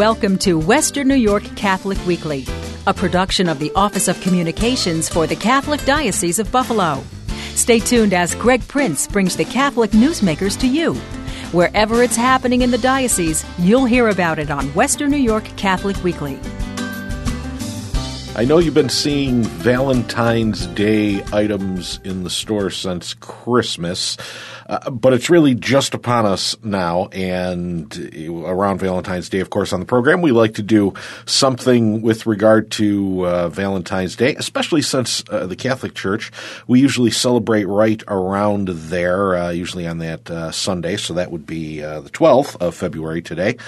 Welcome to Western New York Catholic Weekly, a production of the Office of Communications for the Catholic Diocese of Buffalo. Stay tuned as Greg Prince brings the Catholic newsmakers to you. Wherever it's happening in the diocese, you'll hear about it on Western New York Catholic Weekly. I know you've been seeing Valentine's Day items in the store since Christmas, uh, but it's really just upon us now. And around Valentine's Day, of course, on the program, we like to do something with regard to uh, Valentine's Day, especially since uh, the Catholic Church, we usually celebrate right around there, uh, usually on that uh, Sunday. So that would be uh, the 12th of February today.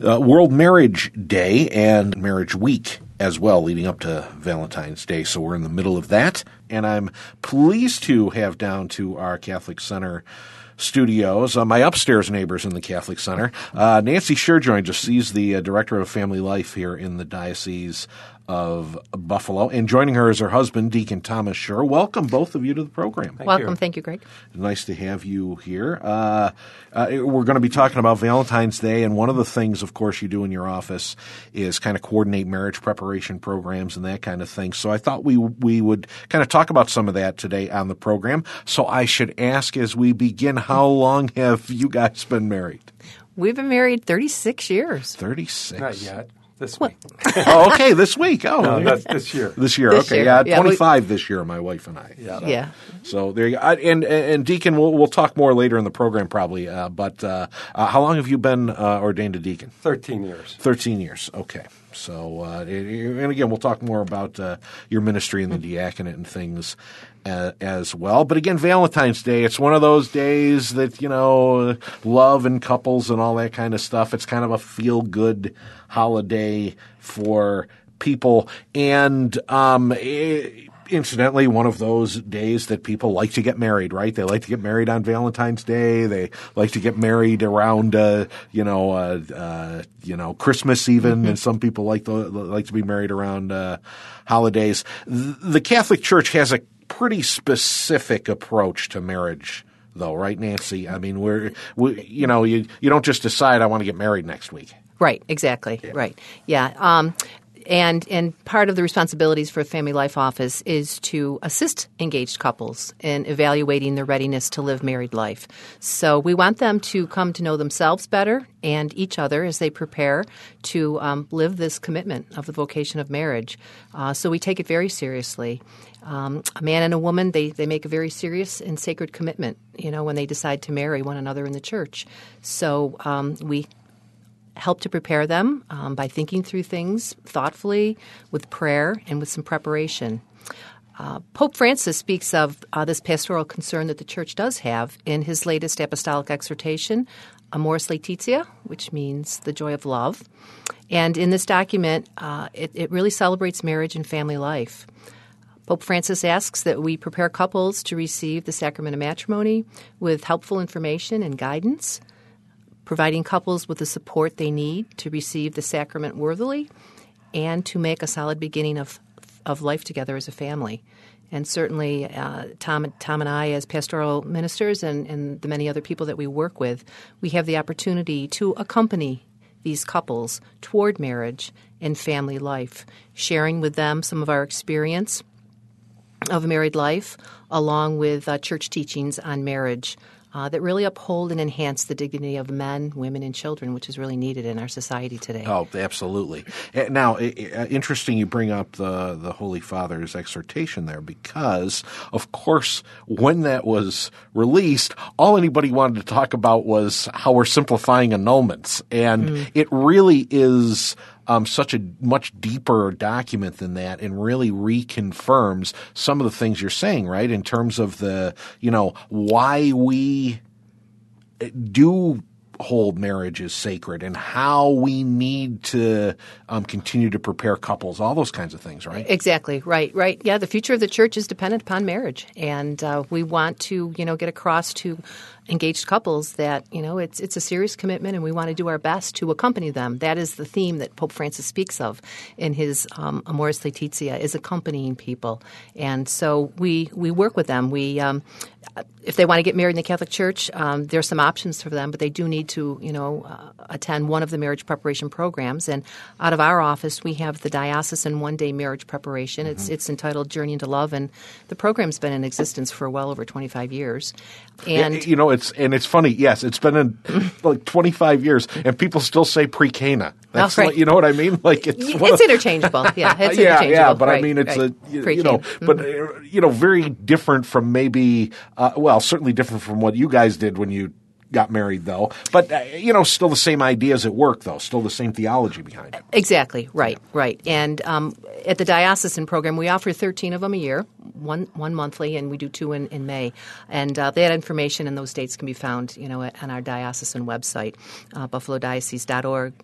World Marriage Day and Marriage Week as well leading up to Valentine's Day. So we're in the middle of that. And I'm pleased to have down to our Catholic Center studios, uh, my upstairs neighbors in the Catholic Center. Uh, Nancy Scherr joins us. She's the uh, director of family life here in the Diocese of Buffalo. And joining her is her husband, Deacon Thomas Scherr. Welcome, both of you, to the program. Thank Welcome. You. Thank you, Greg. Nice to have you here. Uh, uh, we're going to be talking about Valentine's Day, and one of the things, of course, you do in your office is kind of coordinate marriage preparation programs and that kind of thing. So I thought we we would kind of talk about some of that today on the program. So I should ask as we begin, how long have you guys been married? We've been married 36 years. 36. Not yet this week. oh, okay, this week. Oh, no, that's this year. This year, This okay, year. yeah, Yeah, twenty five this year. My wife and I. Yeah. Yeah. So there you go. I- And and Deacon, we'll we'll talk more later in the program probably. Uh, but uh, uh, how long have you been uh, ordained a deacon? Thirteen years. Thirteen years. Okay. So uh, and again, we'll talk more about uh, your ministry and the diaconate and things uh, as well. But again, Valentine's Day, it's one of those days that you know, love and couples and all that kind of stuff. It's kind of a feel good holiday for people, and um, eh, incidentally, one of those days that people like to get married, right? They like to get married on Valentine's Day. They like to get married around, uh, you know, uh, uh, you know, Christmas even, and some people like to like to be married around uh, holidays. The Catholic Church has a pretty specific approach to marriage. Though, right, Nancy? I mean, we're, we, you know, you you don't just decide I want to get married next week. Right, exactly. Right. Yeah. Um, and and part of the responsibilities for Family Life Office is to assist engaged couples in evaluating their readiness to live married life. So we want them to come to know themselves better and each other as they prepare to um, live this commitment of the vocation of marriage. Uh, so we take it very seriously. Um, a man and a woman, they, they make a very serious and sacred commitment, you know, when they decide to marry one another in the church. So um, we help to prepare them um, by thinking through things thoughtfully with prayer and with some preparation. Uh, Pope Francis speaks of uh, this pastoral concern that the church does have in his latest apostolic exhortation, Amoris Laetitia, which means the joy of love. And in this document, uh, it, it really celebrates marriage and family life. Pope Francis asks that we prepare couples to receive the sacrament of matrimony with helpful information and guidance providing couples with the support they need to receive the sacrament worthily and to make a solid beginning of, of life together as a family. And certainly, uh, Tom, Tom and I, as pastoral ministers, and, and the many other people that we work with, we have the opportunity to accompany these couples toward marriage and family life, sharing with them some of our experience of married life, along with uh, church teachings on marriage uh, that really uphold and enhance the dignity of men, women, and children, which is really needed in our society today. Oh, absolutely. Uh, Now, i- i- interesting you bring up the, the Holy Father's exhortation there because, of course, when that was released, all anybody wanted to talk about was how we're simplifying annulments. And it really is um, such a much deeper document than that and really reconfirms some of the things you're saying, right? In terms of the, you know, why we do hold marriage as sacred and how we need to um, continue to prepare couples, all those kinds of things, right? Exactly right, right. Yeah, the future of the church is dependent upon marriage, and uh, we want to, you know, get across to engaged couples that you know it's it's a serious commitment, and we want to do our best to accompany them. That is the theme that Pope Francis speaks of in his um, Amoris Laetitia, is accompanying people, and so we we work with them. We um, if they want to get married in the Catholic Church, um, are some options for them, but they do need to, you know, uh, attend one of the marriage preparation programs. And out of our office, we have the diocesan one-day marriage preparation. It's it's entitled Journey into Love, and the program's been in existence for well over 25 years. And Yeah, you know, it's and it's funny. Yes, it's been in like 25 years, and people still say pre-Cana. That's right. like, you know what I mean? Like it's it's interchangeable. Yeah, it's yeah, interchangeable. yeah. But I mean, it's right. a you, you know, Mhm. but uh, you know, very different from maybe. Uh, well, certainly different from what you guys did when you got married, though. But uh, you know, still the same ideas at work, though. Still the same theology behind it. Exactly. Right. Right. And um, at the diocesan program, we offer 13 of them a year, one one monthly, and we do two in, in May. And uh, that information and those dates can be found, you know, on our diocesan website, uh, buffalodiocese.org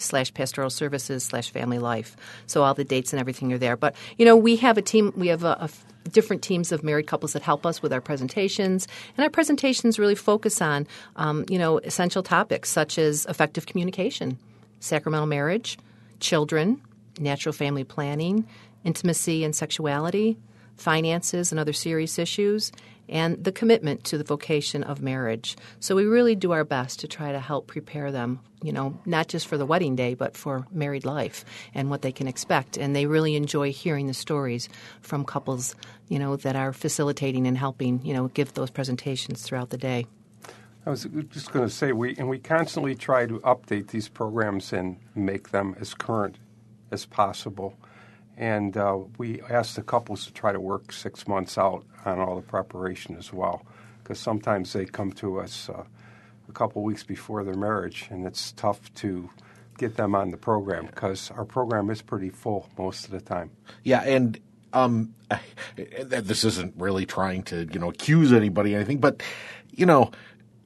slash pastoral services slash family life. So all the dates and everything are there. But you know, we have a team. We have a, a different teams of married couples that help us with our presentations, and our presentations really focus on um, you know essential topics such as effective communication, sacramental marriage, children, natural family planning, intimacy and sexuality, finances and other serious issues, and the commitment to the vocation of marriage. So we really do our best to try to help prepare them, you know, not just for the wedding day, but for married life and what they can expect. And they really enjoy hearing the stories from couples, you know, that are facilitating and helping, you know, give those presentations throughout the day. I was just going to say we and we constantly try to update these programs and make them as current as possible. And uh, we ask the couples to try to work six months out on all the preparation as well, because sometimes they come to us uh, a couple weeks before their marriage, and it's tough to get them on the program because our program is pretty full most of the time. Yeah, and um, this isn't really trying to you know accuse anybody or anything, but you know,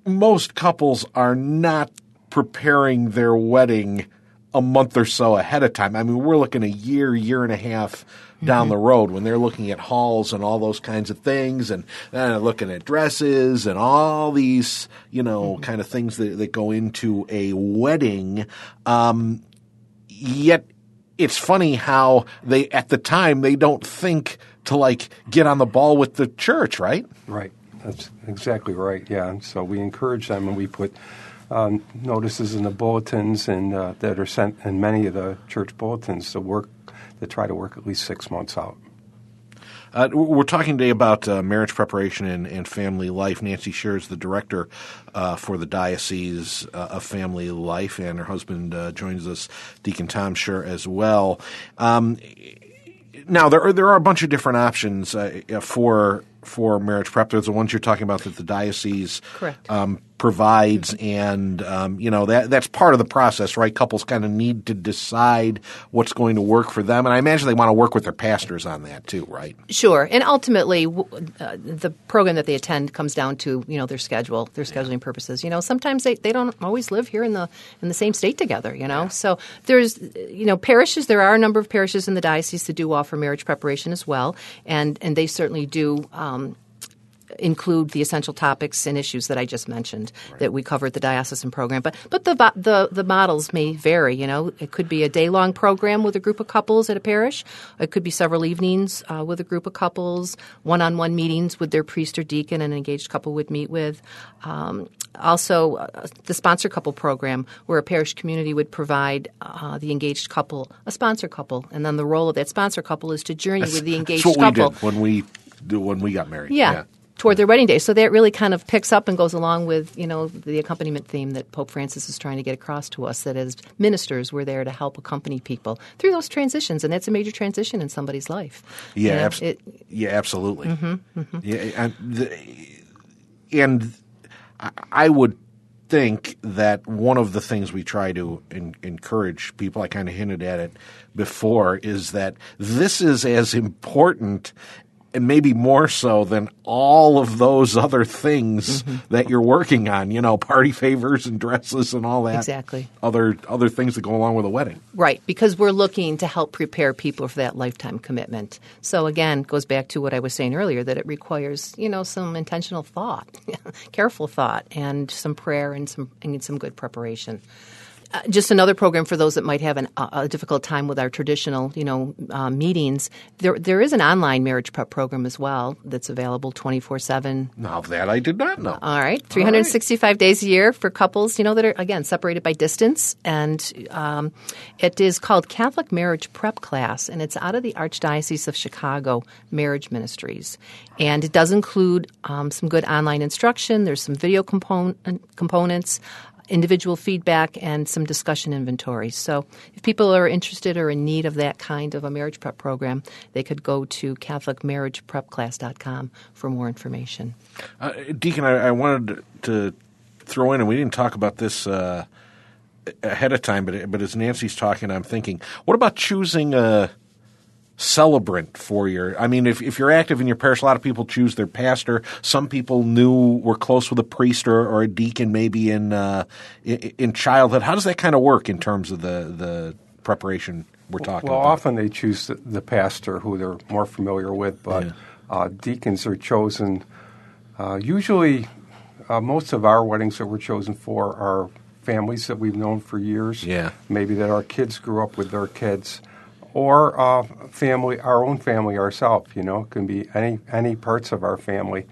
most couples are not preparing their wedding a month or so ahead of time. I mean, we're looking a year, year and a half down the road when they're looking at halls and all those kinds of things and uh, looking at dresses and all these, you know, kind of things that, that go into a wedding. Um, yet it's funny how they at the time they don't think to like get on the ball with the church, right? Right. That's exactly right. Yeah. And so we encourage them, and we put um, notices in the bulletins and uh, that are sent in many of the church bulletins to work to try to work at least six months out. Uh, we're talking today about uh, marriage preparation and, and, family life. Nancy Scherr is the director uh, for the Diocese uh, of Family Life, and her husband uh, joins us, Deacon Tom Scherr, as well. Um, now, there are, there are a bunch of different options uh, for for marriage prep. There's the ones you're talking about that the diocese Correct. um, provides, and um, you know that that's part of the process, right? Couples kind of need to decide what's going to work for them, and I imagine they want to work with their pastors on that too, right? Sure, and ultimately, w- uh, the program that they attend comes down to you know their schedule, their scheduling purposes. You know, sometimes they, they don't always live here in the in the same state together. You know, so there's you know parishes. There are a number of parishes in the diocese that do offer marriage preparation as well, and and they certainly do. Um, include the essential topics and issues that I just mentioned that we cover at the diocesan program. But but the the the models may vary. You know, it could be a day long program with a group of couples at a parish. It could be several evenings uh, with a group of couples, one on one meetings with their priest or deacon an engaged couple would meet with. Um, also, uh, the sponsor couple program, where a parish community would provide uh, the engaged couple a sponsor couple, and then the role of that sponsor couple is to journey with the engaged That's what couple. we did when we when we got married. Yeah. Toward their wedding day. So that really kind of picks up and goes along with, you know, the accompaniment theme that Pope Francis is trying to get across to us that as ministers, we're there to help accompany people through those transitions. And that's a major transition in somebody's life. Yeah, You know, it- yeah, absolutely. Mm-hmm, mm-hmm. Yeah, and, the, and I- would think that one of the things we try to en- encourage people, I kind of hinted at it before, is that this is as important and maybe more so than all of those other things mm-hmm. that you're working on, you know, party favors and dresses and all that. Exactly. Other other things that go along with a wedding. Right, because we're looking to help prepare people for that lifetime commitment. So again, goes back to what I was saying earlier that it requires, you know, some intentional thought, careful thought, and some prayer and some and some good preparation. Uh, just another program for those that might have an, a difficult time with our traditional, you know, uh, meetings. There, there is an online marriage prep program as well that's available twenty four seven. Now that I did not know. All right, three hundred sixty five days a year for couples, you know, that are again separated by distance, and um, it is called Catholic Marriage Prep Class, and it's out of the Archdiocese of Chicago Marriage Ministries, and it does include um, some good online instruction. There's some video component, components individual feedback and some discussion inventories. So if people are interested or in need of that kind of a marriage prep program, they could go to catholicmarriageprepclass.com for more information. Uh, Deacon, I, I, wanted to throw in, and we didn't talk about this uh, ahead of time, but, but as Nancy's talking, I'm thinking, what about choosing a – celebrant for your. I mean, if, if you're active in your parish, a lot of people choose their pastor. Some people knew were close with a priest or, or a deacon, maybe in, uh, in, in childhood. How does that kind of work in terms of the the preparation we're talking well, about? often they choose the, the, pastor who they're more familiar with, but yeah. uh, deacons are chosen. Uh, usually, uh, most of our weddings that we're chosen for are families that we've known for years. Yeah. Maybe that our kids grew up with their kids or uh, family, our own family ourselves. You know, it can be any any parts of our family,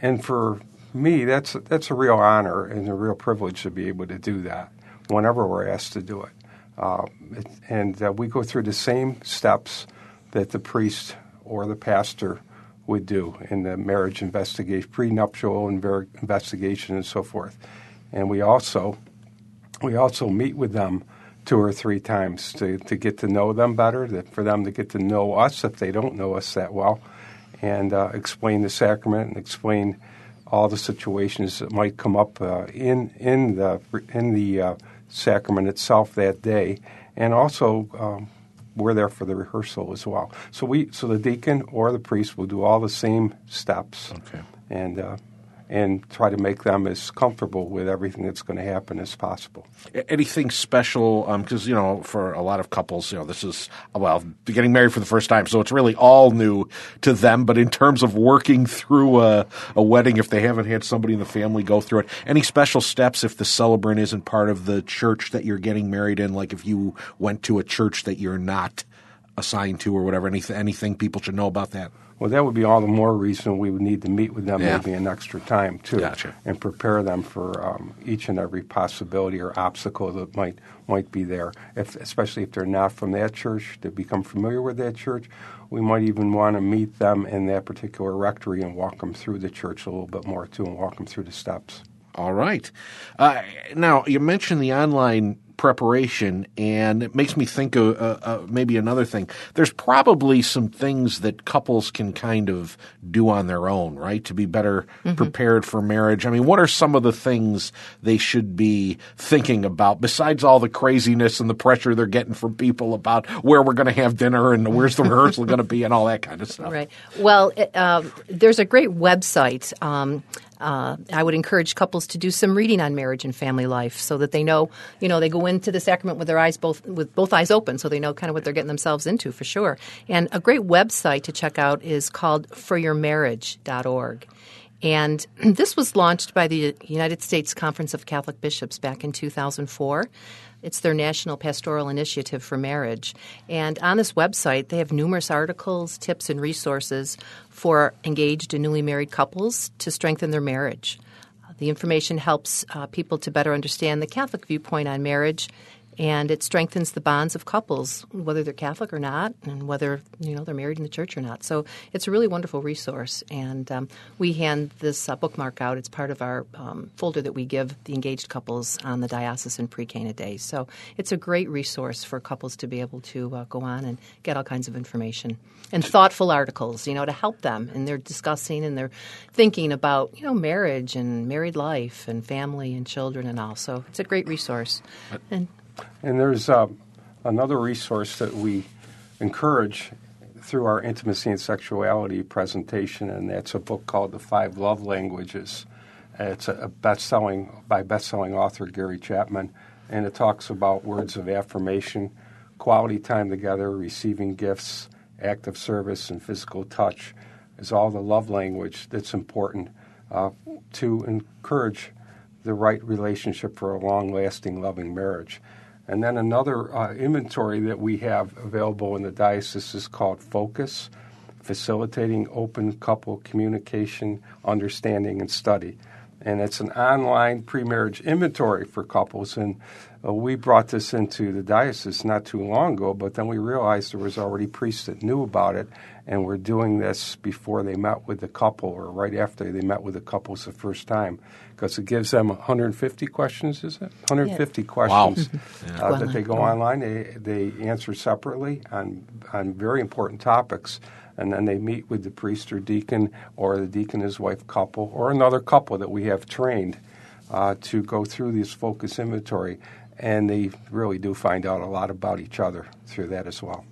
and for me, that's that's a real honor and a real privilege to be able to do that whenever we're asked to do it. Uh, it and uh, we go through the same steps that the priest or the pastor would do in the marriage investigation, prenuptial investigation, and so forth. And we also we also meet with them two or three times to, to get to know them better, to, for them to get to know us if they don't know us that well, and uh, explain the sacrament and explain all the situations that might come up uh, in in the in the uh, sacrament itself that day, and also. Um, we're there for the rehearsal as well. So we, so the deacon or the priest will do all the same steps, okay. and uh, and try to make them as comfortable with everything that's going to happen as possible. Anything special? Because um, you know, for a lot of couples, you know, this is well, getting married for the first time, so it's really all new to them. But in terms of working through a, a wedding, if they haven't had somebody in the family go through it, any special steps if the celebrant isn't part of the church that you're getting married in? Like if you went to a church that you're not assigned to, or whatever. Anything, anything people should know about that? Well, that would be all the more reason we would need to meet with them yeah. maybe an extra time too, gotcha. and prepare them for um, each and every possibility or obstacle that might might be there. If, especially if they're not from that church, to become familiar with that church, we might even want to meet them in that particular rectory and walk them through the church a little bit more too, and walk them through the steps. All right. Uh, now you mentioned the online preparation, and it makes me think of uh, uh, maybe another thing. There's probably some things that couples can kind of do on their own, right, to be better mm-hmm. prepared for marriage. I mean, what are some of the things they should be thinking about besides all the craziness and the pressure they're getting from people about where we're going to have dinner and where's the rehearsal going to be and all that kind of stuff? Right. Well, it, um, there's a great website. Um, uh, I would encourage couples to do some reading on marriage and family life so that they know, you know, they go into the sacrament with their eyes both with both eyes open, so they know kind of what they're getting themselves into for sure. And a great website to check out is called foryourmarriage.org. And this was launched by the United States Conference of Catholic Bishops back in 2004. It's their national pastoral initiative for marriage. And on this website, they have numerous articles, tips, and resources for engaged and newly married couples to strengthen their marriage. The information helps uh, people to better understand the Catholic viewpoint on marriage and it strengthens the bonds of couples, whether they're Catholic or not, and whether you know they're married in the church or not. So it's a really wonderful resource, and um, we hand this uh, bookmark out. It's part of our um, folder that we give the engaged couples on the diocesan pre-Cana days. So it's a great resource for couples to be able to uh, go on and get all kinds of information and thoughtful articles, you know, to help them and they're discussing and they're thinking about you know marriage and married life and family and children and all. So it's a great resource. And and there's uh, another resource that we encourage through our intimacy and sexuality presentation, and that's a book called The Five Love Languages. It's a best-selling by best-selling author Gary Chapman, and it talks about words of affirmation, quality time together, receiving gifts, act of service, and physical touch is all the love language that's important uh, to encourage the right relationship for a long-lasting, loving marriage. And then another uh, inventory that we have available in the diocese is called FOCCUS, Facilitating Open Couple Communication, Understanding, and Study. And it's an online pre marriage inventory for couples. And uh, we brought this into the diocese not too long ago, but then we realized there was already priests that knew about it and were doing this before they met with the couple or right after they met with the couples the first time because it gives them 150 questions, is it? 150 yeah. questions wow. uh, that they go online. They, they answer separately on, on very important topics. And then they meet with the priest or deacon or the deacon and his wife couple or another couple that we have trained uh, to go through this FOCCUS inventory. And they really do find out a lot about each other through that as well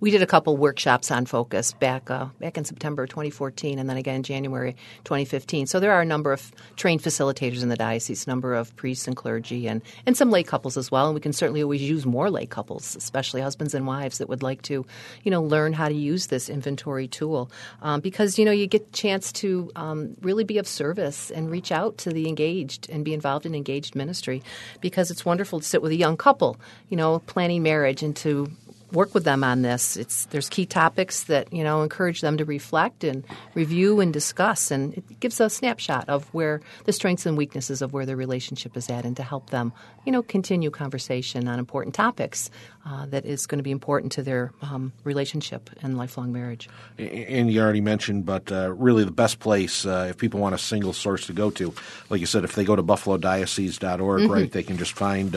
we did a couple workshops on FOCCUS back uh, back in September 2014, and then again in January 2015. So there are a number of trained facilitators in the diocese, a number of priests and clergy, and and some lay couples as well. And we can certainly always use more lay couples, especially husbands and wives that would like to, you know, learn how to use this inventory tool, um, because you know you get a chance to um, really be of service and reach out to the engaged and be involved in engaged ministry, because it's wonderful to sit with a young couple, you know, planning marriage and to work with them on this. It's there's key topics that you know encourage them to reflect and review and discuss, and it gives a snapshot of where the strengths and weaknesses of where their relationship is at, and to help them you know continue conversation on important topics uh, that is going to be important to their um, relationship and lifelong marriage. And you already mentioned, but uh, really the best place uh, if people want a single source to go to, like you said, if they go to buffalodiocese.org, mm-hmm. right, they can just find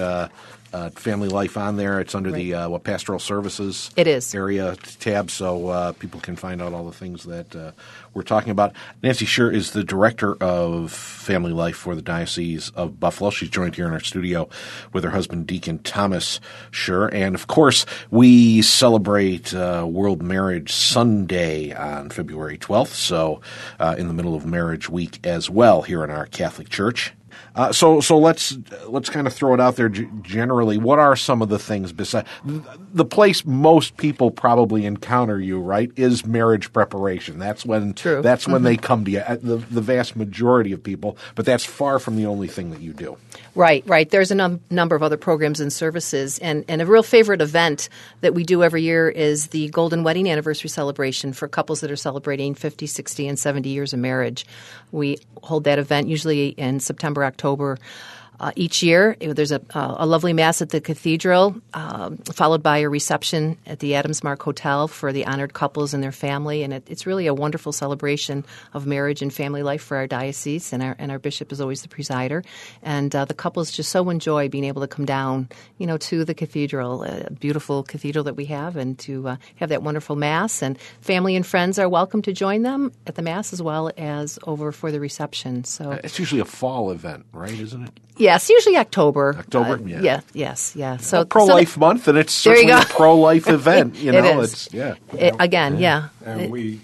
uh, family life on there. It's under right. the uh, what pastoral services it is area tab, so uh, people can find out all the things that uh, we're talking about. Nancy Scherr is the director of family life for the Diocese of Buffalo. She's joined here in our studio with her husband Deacon Thomas Scherr, and of course we celebrate uh, World Marriage Sunday on February twelfth. So uh, in the middle of Marriage Week as well here in our Catholic Church. Uh, so so let's let's kind of throw it out there. G- generally, what are some of the things besides the place most people probably encounter you? Right, is marriage preparation. That's when True. that's when mm-hmm. they come to you. Uh, the the vast majority of people, but that's far from the only thing that you do. Right, right. There's a num- number of other programs and services, and and a real favorite event that we do every year is the Golden Wedding Anniversary celebration for couples that are celebrating 50, 60, and 70 years of marriage. We hold that event usually in September, October October uh, each year. There's a, a, lovely mass at the cathedral, um, followed by a reception at the Adams Mark Hotel for the honored couples and their family, and it, it's really a wonderful celebration of marriage and family life for our diocese. And our and our bishop is always the presider, and uh, the couples just so enjoy being able to come down, you know, to the cathedral, a beautiful cathedral that we have, and to uh, have that wonderful mass. And family and friends are welcome to join them at the mass as well as over for the reception. So it's usually a fall event, right? Isn't it? Yes, usually October. October, uh, yeah. yeah. yes, yeah. So pro life so month, and it's certainly a pro life event. You know, it's yeah. It, again, yeah. yeah. And it, we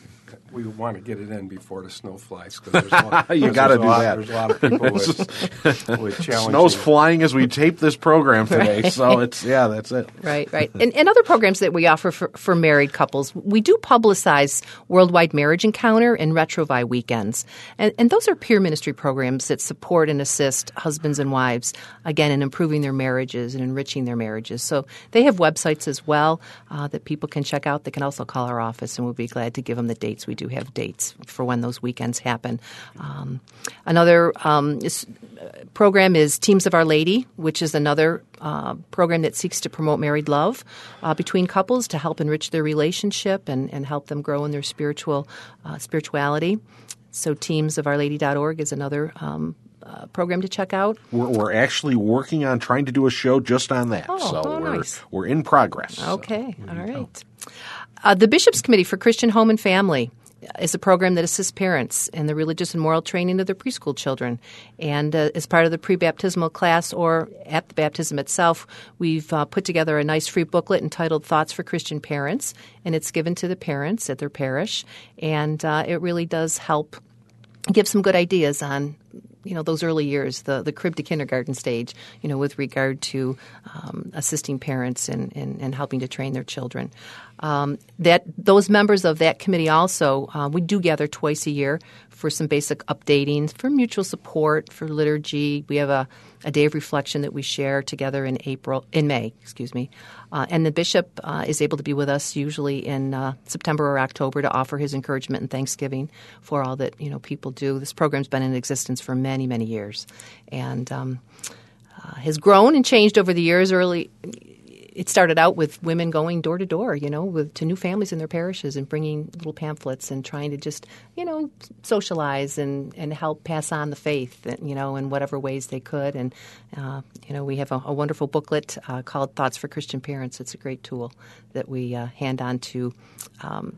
we want to get it in before the snow flies because there's a lot, you got to do lot, that. There's a lot of people with, with challenges. Snow's flying as we tape this program today, right. so it's yeah, that's it. Right, right. And, and other programs that we offer for, for married couples, we do publicize Worldwide Marriage Encounter and Retrouvaille weekends, and, and those are peer ministry programs that support and assist husbands and wives again in improving their marriages and enriching their marriages. So they have websites as well uh, that people can check out. They can also call our office, and we'll be glad to give them the dates we do have dates for when those weekends happen. Um, another um, is, uh, program is Teams of Our Lady, which is another uh, program that seeks to promote married love uh, between couples to help enrich their relationship and, and help them grow in their spiritual uh, spirituality. So, Teams of Our teamsofourlady.org is another um, uh, program to check out? We're, we're, actually working on trying to do a show just on that. Oh, so oh, we're, nice. we're in progress. Okay, so, all right. Uh, the Bishops Committee for Christian Home and Family is a program that assists parents in the religious and moral training of their preschool children. And uh, as part of the pre-baptismal class or at the baptism itself, we've uh, put together a nice free booklet entitled Thoughts for Christian Parents, and it's given to the parents at their parish. And uh, it really does help give some good ideas on you know those early years, the the crib to kindergarten stage, you know, with regard to um, assisting parents and and helping to train their children. Um, that those members of that committee also uh, we do gather twice a year for some basic updating, for mutual support, for liturgy. We have a, a day of reflection that we share together in April, in May, excuse me. Uh, and the bishop uh, is able to be with us usually in uh, September or October to offer his encouragement and thanksgiving for all that you know people do. This program's been in existence for many, many years, and um, uh, has grown and changed over the years. Early it started out with women going door to door, you know, with to new families in their parishes and bringing little pamphlets and trying to just, you know, socialize and, and help pass on the faith, you know, in whatever ways they could. And, uh, you know, we have a, a wonderful booklet uh, called Thoughts for Christian Parents. It's a great tool that we uh, hand on to um,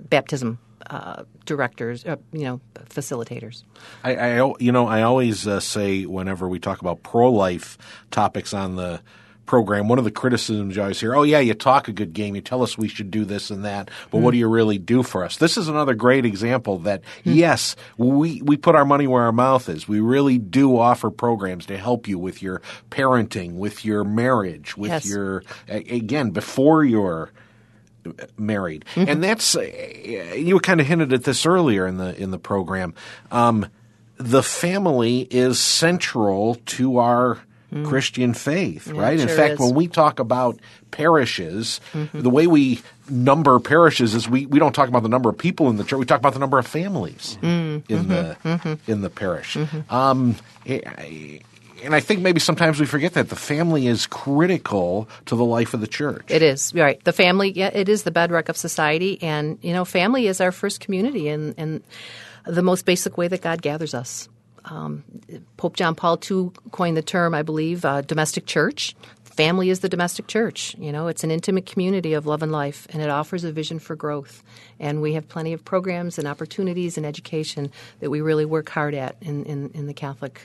baptism uh, directors, uh, you know, facilitators. I, I, you know, I always uh, say whenever we talk about pro-life topics on the program, one of the criticisms you always hear, oh, yeah, you talk a good game. You tell us we should do this and that, but mm. what do you really do for us? This is another great example that, mm. yes, we, we put our money where our mouth is. We really do offer programs to help you with your parenting, with your marriage, with yes. your, again, before you're married. Mm-hmm. And that's, you kind of hinted at this earlier in the, in the program. Um, the family is central to our mm. Christian faith, yeah, right? In fact, is. when we talk about parishes, mm-hmm. the way we number parishes is we, we don't talk about the number of people in the church. We talk about the number of families mm-hmm. in the mm-hmm. in the parish. Mm-hmm. Um, and I think maybe sometimes we forget that the family is critical to the life of the church. It is right. The family, yeah, it is the bedrock of society, and you know, family is our first community, and and the most basic way that God gathers us. Um, Pope John Paul II coined the term, I believe, uh, domestic church. Family is the domestic church. You know, it's an intimate community of love and life, and it offers a vision for growth. And we have plenty of programs and opportunities and education that we really work hard at in, in, in the Catholic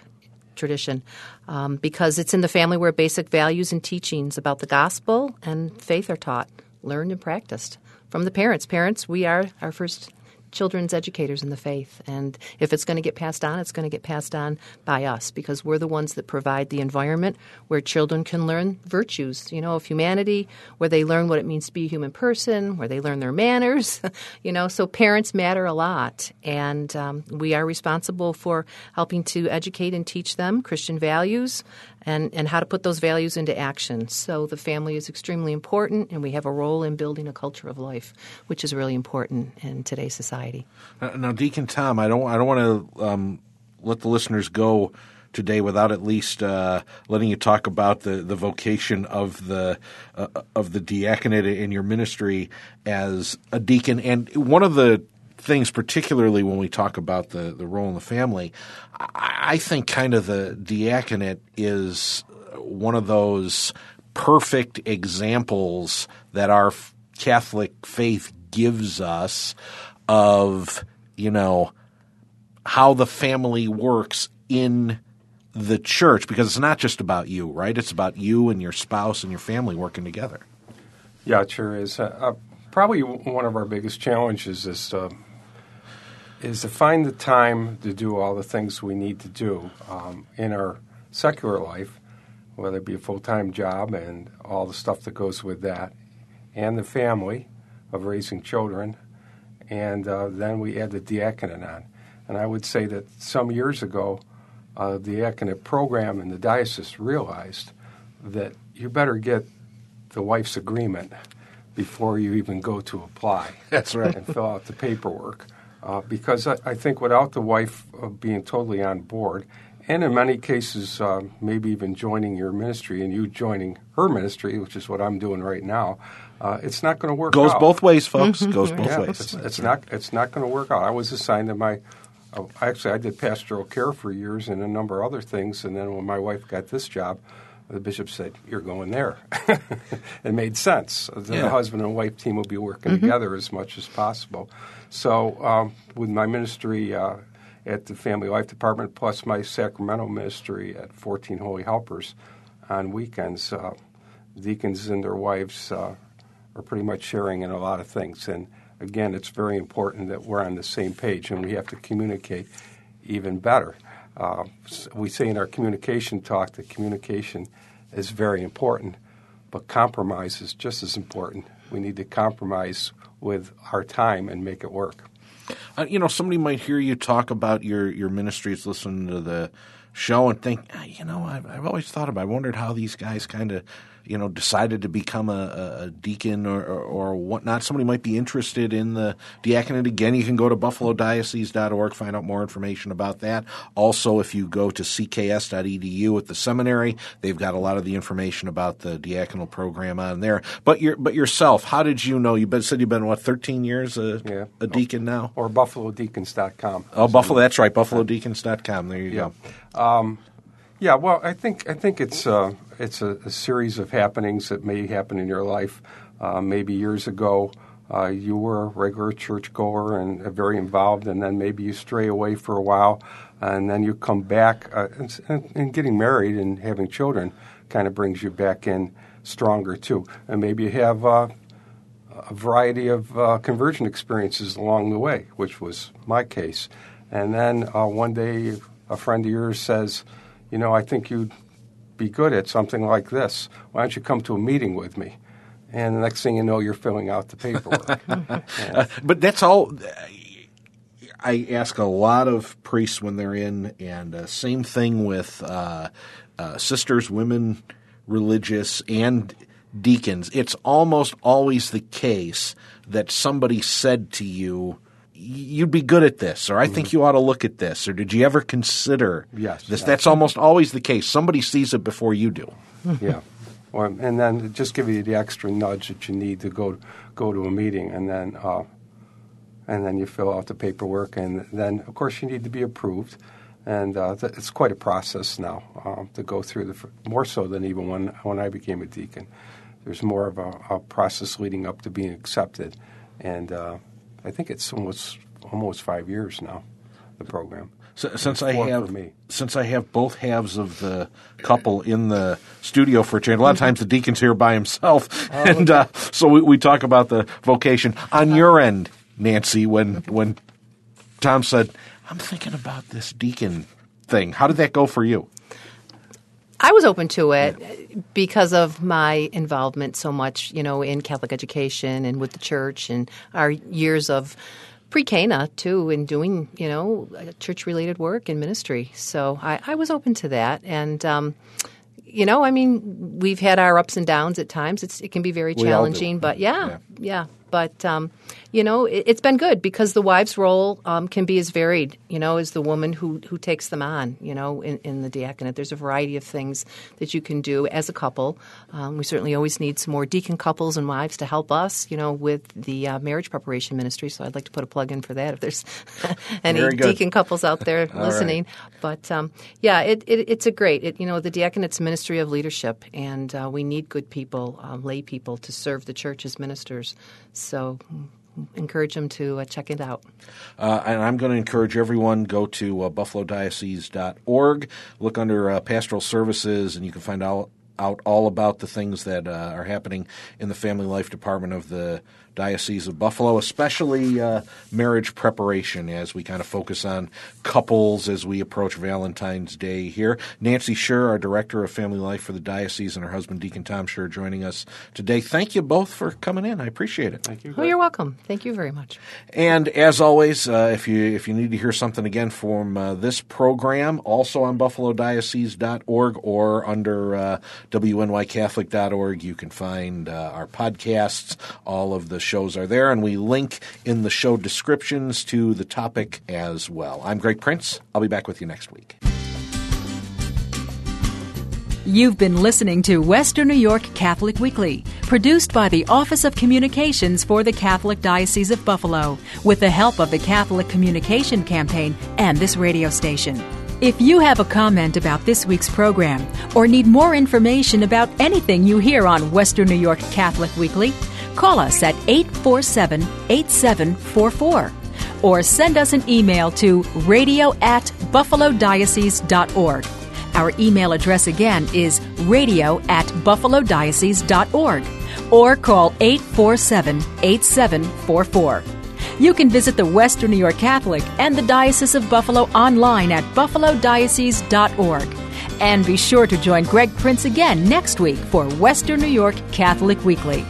tradition um, because it's in the family where basic values and teachings about the gospel and faith are taught, learned, and practiced from the parents. Parents, we are our first children's educators in the faith. And if it's going to get passed on, it's going to get passed on by us because we're the ones that provide the environment where children can learn virtues, you know, of humanity, where they learn what it means to be a human person, where they learn their manners, you know. So parents matter a lot. And um, we are responsible for helping to educate and teach them Christian values and, and how to put those values into action. So the family is extremely important, and we have a role in building a culture of life, which is really important in today's society. Now, Deacon Tom, I don't I don't want to um, let the listeners go today without at least uh, letting you talk about the, the vocation of the uh, of the diaconate in your ministry as a deacon. And one of the things, particularly when we talk about the, the role in the family, I, I think kind of the diaconate is one of those perfect examples that our Catholic faith gives us of, you know, how the family works in the church because it's not just about you, right? It's about you and your spouse and your family working together. Yeah, it sure is. Uh, uh, probably one of our biggest challenges is uh, is to find the time to do all the things we need to do um, in our secular life, whether it be a full time job and all the stuff that goes with that, and the family of raising children, and uh, then we add the diaconate on. And I would say that some years ago, uh, the diaconate program in the diocese realized that you better get the wife's agreement before you even go to apply. That's right. And fill out the paperwork. Uh, because I, I, think without the wife uh, being totally on board, and in many cases, uh, maybe even joining your ministry and you joining her ministry, which is what I'm doing right now, uh, it's not going to work. Goes out. both ways, folks. Goes both yeah, ways. It's, it's not. It's not going to work out. I was assigned to my. Uh, actually, I did pastoral care for years and a number of other things, and then when my wife got this job, the bishop said, "You're going there." it made sense. Yeah. The husband and wife team will be working mm-hmm. together as much as possible. So, um, with my ministry uh, at the Family Life Department, plus my Sacramento ministry at 14 Holy Helpers, on weekends, uh, deacons and their wives uh, are pretty much sharing in a lot of things. And again, it's very important that we're on the same page, and we have to communicate even better. uh, we say in our communication talk that communication is very important, but compromise is just as important. We need to compromise with our time and make it work. Uh, you know, somebody might hear you talk about your, your ministries, listening to the show, and think, ah, you know, I've, I've always thought about. I wondered how these guys kind of you know, decided to become a, a deacon or, or, or, whatnot, somebody might be interested in the diaconate. Again, you can go to buffalodiocese.org, find out more information about that. Also, if you go to cks.edu at the seminary, they've got a lot of the information about the diaconal program on there. But your, but yourself, how did you know? You said you've been what, 13 years a, yeah. a deacon now, or buffalodeacons.com. Oh, Buffalo. That's right, buffalodeacons.com. There you yeah. go. Um, yeah, well, I think I think it's uh, it's a, a, series of happenings that may happen in your life. Uh, maybe years ago, uh, you were a regular churchgoer and uh, very involved, and then maybe you stray away for a while, and then you come back. Uh, and, and, getting married and having children kind of brings you back in stronger too. And maybe you have uh, a variety of conversion experiences along the way, which was my case. And then one day, a friend of yours says you know, I think you'd be good at something like this. Why don't you come to a meeting with me? And the next thing you know, you're filling out the paperwork. uh, but that's all. I ask a lot of priests when they're in, and uh, same thing with uh, uh sisters, women, religious, and deacons. It's almost always the case that somebody said to you, you'd be good at this, or I think mm-hmm. you ought to look at this, or did you ever consider yes, this? That's almost always the case. Somebody sees it before you do. yeah. Or, and then just give you the extra nudge that you need to go go to a meeting, and then uh, and then you fill out the paperwork, and then of course you need to be approved, and uh, th- it's quite a process now uh, to go through the more so than even when when I became a deacon. There's more of a, a process leading up to being accepted, and uh, I think it's almost almost five years now. The program. So, since I have since I have both halves of the couple in the studio for a change, a lot of times the deacon's here by himself, oh, and uh, so we, we talk about the vocation on your end, Nancy. When when Tom said, "I'm thinking about this deacon thing," how did that go for you? I was open to it yeah. because of my involvement so much, you know, in Catholic education and with the church and our years of pre-Cana too in doing, you know, church-related work and ministry. So I, I was open to that. And, um, you know, I mean, we've had our ups and downs at times. It's, it can be very challenging, but yeah, yeah, yeah. But um, you know, it, has been good because the wife's role um, can be as varied, you know, as the woman who who takes them on. You know, in, in the diaconate, there's a variety of things that you can do as a couple. Um, we certainly always need some more deacon couples and wives to help us, you know, with the uh, marriage preparation ministry. So I'd like to put a plug in for that if there's any deacon couples out there listening. Right. But um, yeah, it, it, it's a great, it, you know, the diaconate's ministry of leadership, and uh, we need good people, um, lay people, to serve the church as ministers. So encourage them to uh, check it out. Uh, and I'm going to encourage everyone go to uh, buffalodiocese.org, look under uh, pastoral services, and you can find out out all about the things that uh, are happening in the family life department of the Diocese of Buffalo, especially uh, marriage preparation as we kind of focus on couples as we approach Valentine's Day here. Nancy Scherr, our Director of Family Life for the Diocese, and her husband, Deacon Tom Scherr, joining us today. Thank you both for coming in. I appreciate it. Thank you. Well, you're welcome. Thank you very much. And as always, uh, if you if you need to hear something again from uh, this program, also on buffalodiocese.org or under uh, wnycatholic.org, you can find uh, our podcasts, all of the shows are there, and we link in the show descriptions to the topic as well. I'm Greg Prince. I'll be back with you next week. You've been listening to Western New York Catholic Weekly, produced by the Office of Communications for the Catholic Diocese of Buffalo, with the help of the Catholic Communication Campaign and this radio station. If you have a comment about this week's program or need more information about anything you hear on Western New York Catholic Weekly, Call us at 847 8744 or send us an email to radio at buffalodiocese.org. Our email address again is radio at buffalodiocese.org or call 847 8744. You can visit the Western New York Catholic and the Diocese of Buffalo online at buffalodiocese.org. And be sure to join Greg Prince again next week for Western New York Catholic Weekly.